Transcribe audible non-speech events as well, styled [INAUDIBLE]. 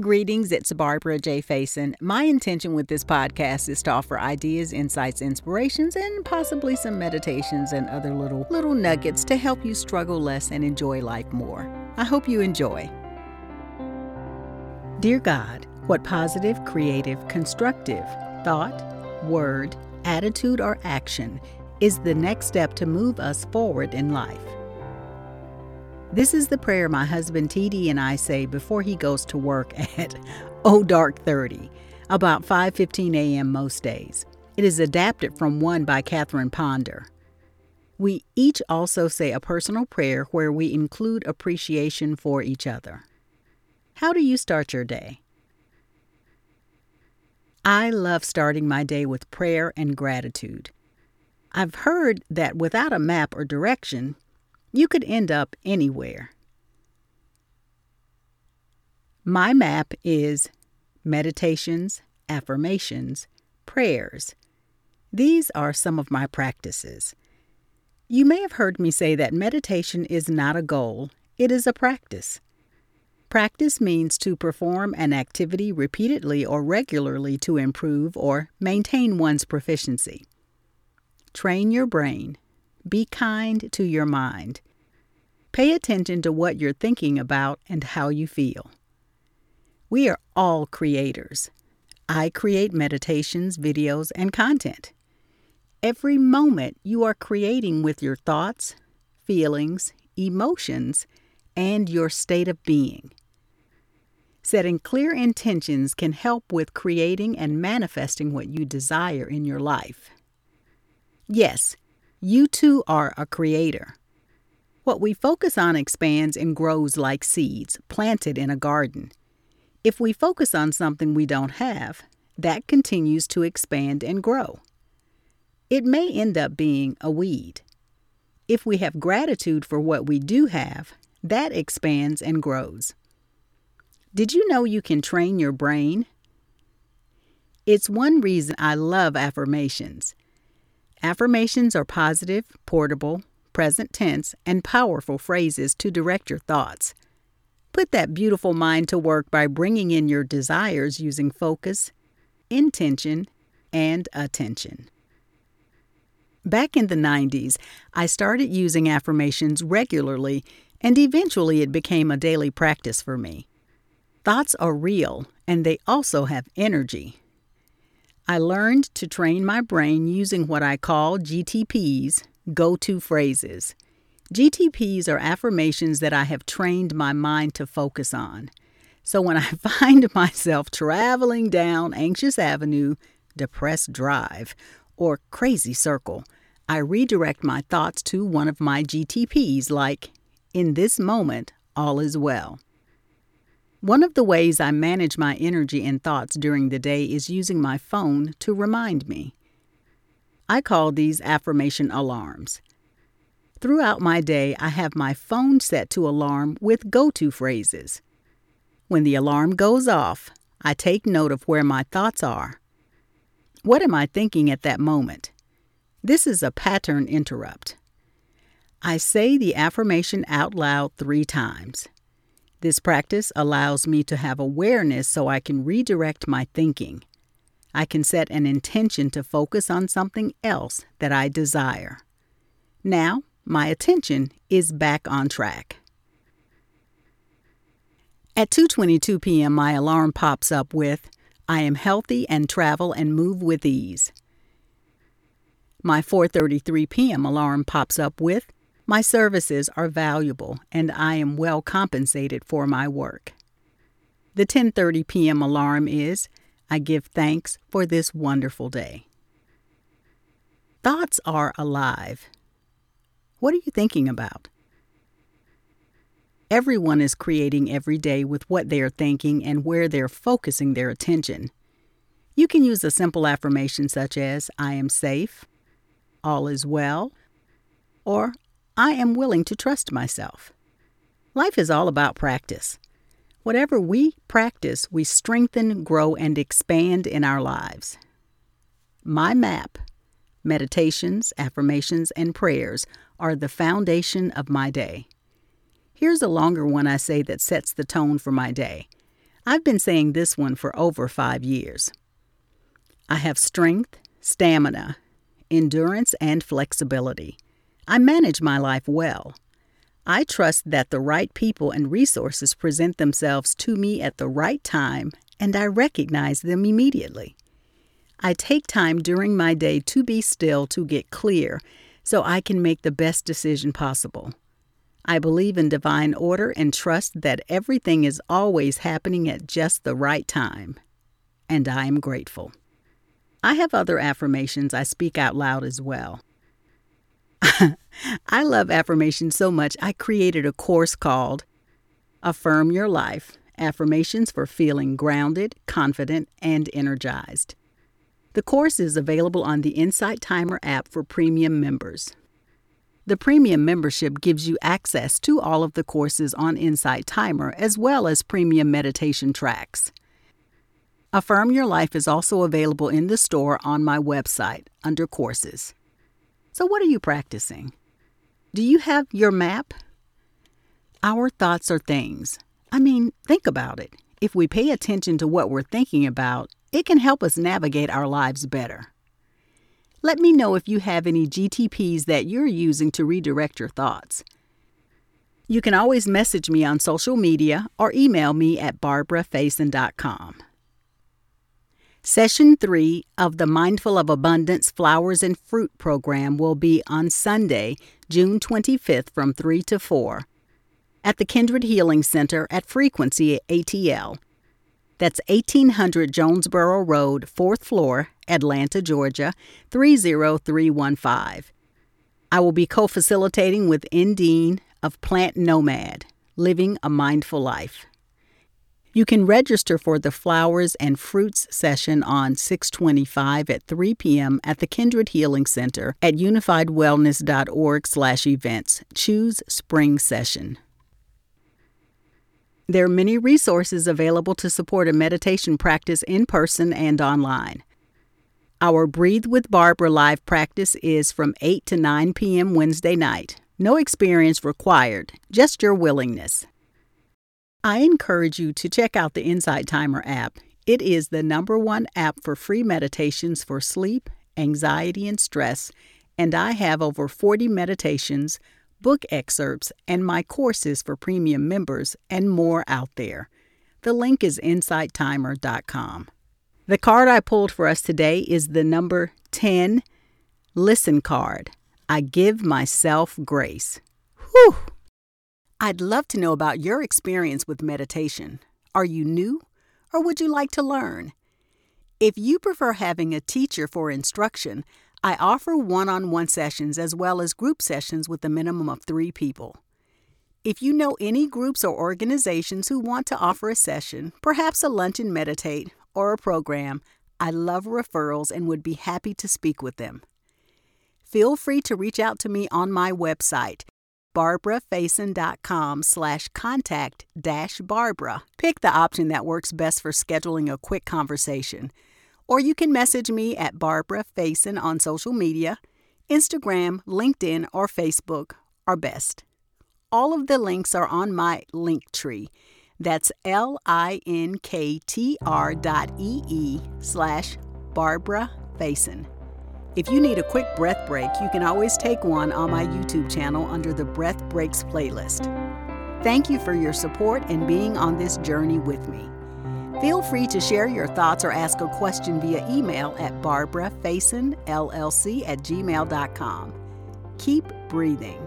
Greetings, it's Barbara J. Faison. My intention with this podcast is to offer ideas, insights, inspirations, and possibly some meditations and other little little nuggets to help you struggle less and enjoy life more. I hope you enjoy. Dear God, what positive, creative, constructive thought, word, attitude, or action is the next step to move us forward in life? This is the prayer my husband TD and I say before he goes to work [LAUGHS] at oh dark 30, about 5:15 a.m. most days. It is adapted from one by Catherine Ponder. We each also say a personal prayer where we include appreciation for each other. How do you start your day? I love starting my day with prayer and gratitude. I've heard that without a map or direction, you could end up anywhere. My map is meditations, affirmations, prayers. These are some of my practices. You may have heard me say that meditation is not a goal, it is a practice. Practice means to perform an activity repeatedly or regularly to improve or maintain one's proficiency. Train your brain. Be kind to your mind. Pay attention to what you're thinking about and how you feel. We are all creators. I create meditations, videos, and content. Every moment you are creating with your thoughts, feelings, emotions, and your state of being. Setting clear intentions can help with creating and manifesting what you desire in your life. Yes, you too are a creator. What we focus on expands and grows like seeds planted in a garden. If we focus on something we don't have, that continues to expand and grow. It may end up being a weed. If we have gratitude for what we do have, that expands and grows. Did you know you can train your brain? It's one reason I love affirmations. Affirmations are positive, portable, present tense, and powerful phrases to direct your thoughts. Put that beautiful mind to work by bringing in your desires using focus, intention, and attention. Back in the 90s, I started using affirmations regularly, and eventually it became a daily practice for me. Thoughts are real, and they also have energy. I learned to train my brain using what I call GTPs, go to phrases. GTPs are affirmations that I have trained my mind to focus on. So when I [LAUGHS] find myself traveling down Anxious Avenue, Depressed Drive, or Crazy Circle, I redirect my thoughts to one of my GTPs like, In this moment, all is well. One of the ways I manage my energy and thoughts during the day is using my phone to remind me. I call these affirmation alarms. Throughout my day, I have my phone set to alarm with go to phrases. When the alarm goes off, I take note of where my thoughts are. What am I thinking at that moment? This is a pattern interrupt. I say the affirmation out loud three times. This practice allows me to have awareness so I can redirect my thinking. I can set an intention to focus on something else that I desire. Now, my attention is back on track. At 2:22 p.m. my alarm pops up with I am healthy and travel and move with ease. My 4:33 p.m. alarm pops up with my services are valuable and I am well compensated for my work. The 10:30 p.m. alarm is I give thanks for this wonderful day. Thoughts are alive. What are you thinking about? Everyone is creating every day with what they are thinking and where they're focusing their attention. You can use a simple affirmation such as, I am safe, all is well, or I am willing to trust myself. Life is all about practice. Whatever we practice, we strengthen, grow, and expand in our lives. My map, meditations, affirmations, and prayers are the foundation of my day. Here's a longer one I say that sets the tone for my day. I've been saying this one for over five years. I have strength, stamina, endurance, and flexibility. I manage my life well. I trust that the right people and resources present themselves to me at the right time, and I recognize them immediately. I take time during my day to be still to get clear so I can make the best decision possible. I believe in divine order and trust that everything is always happening at just the right time. And I am grateful. I have other affirmations I speak out loud as well. [LAUGHS] I love affirmations so much, I created a course called Affirm Your Life Affirmations for Feeling Grounded, Confident, and Energized. The course is available on the Insight Timer app for premium members. The premium membership gives you access to all of the courses on Insight Timer as well as premium meditation tracks. Affirm Your Life is also available in the store on my website under courses. So, what are you practicing? Do you have your map? Our thoughts are things. I mean, think about it. If we pay attention to what we're thinking about, it can help us navigate our lives better. Let me know if you have any GTPs that you're using to redirect your thoughts. You can always message me on social media or email me at barbarafaison.com. Session 3 of the Mindful of Abundance Flowers and Fruit program will be on Sunday, June 25th from 3 to 4 at the Kindred Healing Center at Frequency ATL. That's 1800 Jonesboro Road, 4th floor, Atlanta, Georgia 30315. I will be co facilitating with Dean of Plant Nomad, Living a Mindful Life. You can register for the Flowers and Fruits session on 625 at 3 p.m. at the Kindred Healing Center at unifiedwellness.org/events. Choose Spring Session. There are many resources available to support a meditation practice in person and online. Our Breathe with Barbara live practice is from 8 to 9 p.m. Wednesday night. No experience required, just your willingness. I encourage you to check out the Insight Timer app. It is the number one app for free meditations for sleep, anxiety, and stress, and I have over 40 meditations, book excerpts, and my courses for premium members, and more out there. The link is insighttimer.com. The card I pulled for us today is the number 10 Listen card. I give myself grace. Whew! I'd love to know about your experience with meditation. Are you new or would you like to learn? If you prefer having a teacher for instruction, I offer one on one sessions as well as group sessions with a minimum of three people. If you know any groups or organizations who want to offer a session, perhaps a lunch and meditate, or a program, I love referrals and would be happy to speak with them. Feel free to reach out to me on my website, barbarafaison.com slash contact dash Barbara. Pick the option that works best for scheduling a quick conversation. Or you can message me at Barbara Faison on social media. Instagram, LinkedIn, or Facebook are best. All of the links are on my link tree that's L-I-N-K-T-R dot E-E slash Barbara Faison. If you need a quick breath break, you can always take one on my YouTube channel under the Breath Breaks playlist. Thank you for your support and being on this journey with me. Feel free to share your thoughts or ask a question via email at barbarafaisonllc at gmail.com. Keep breathing.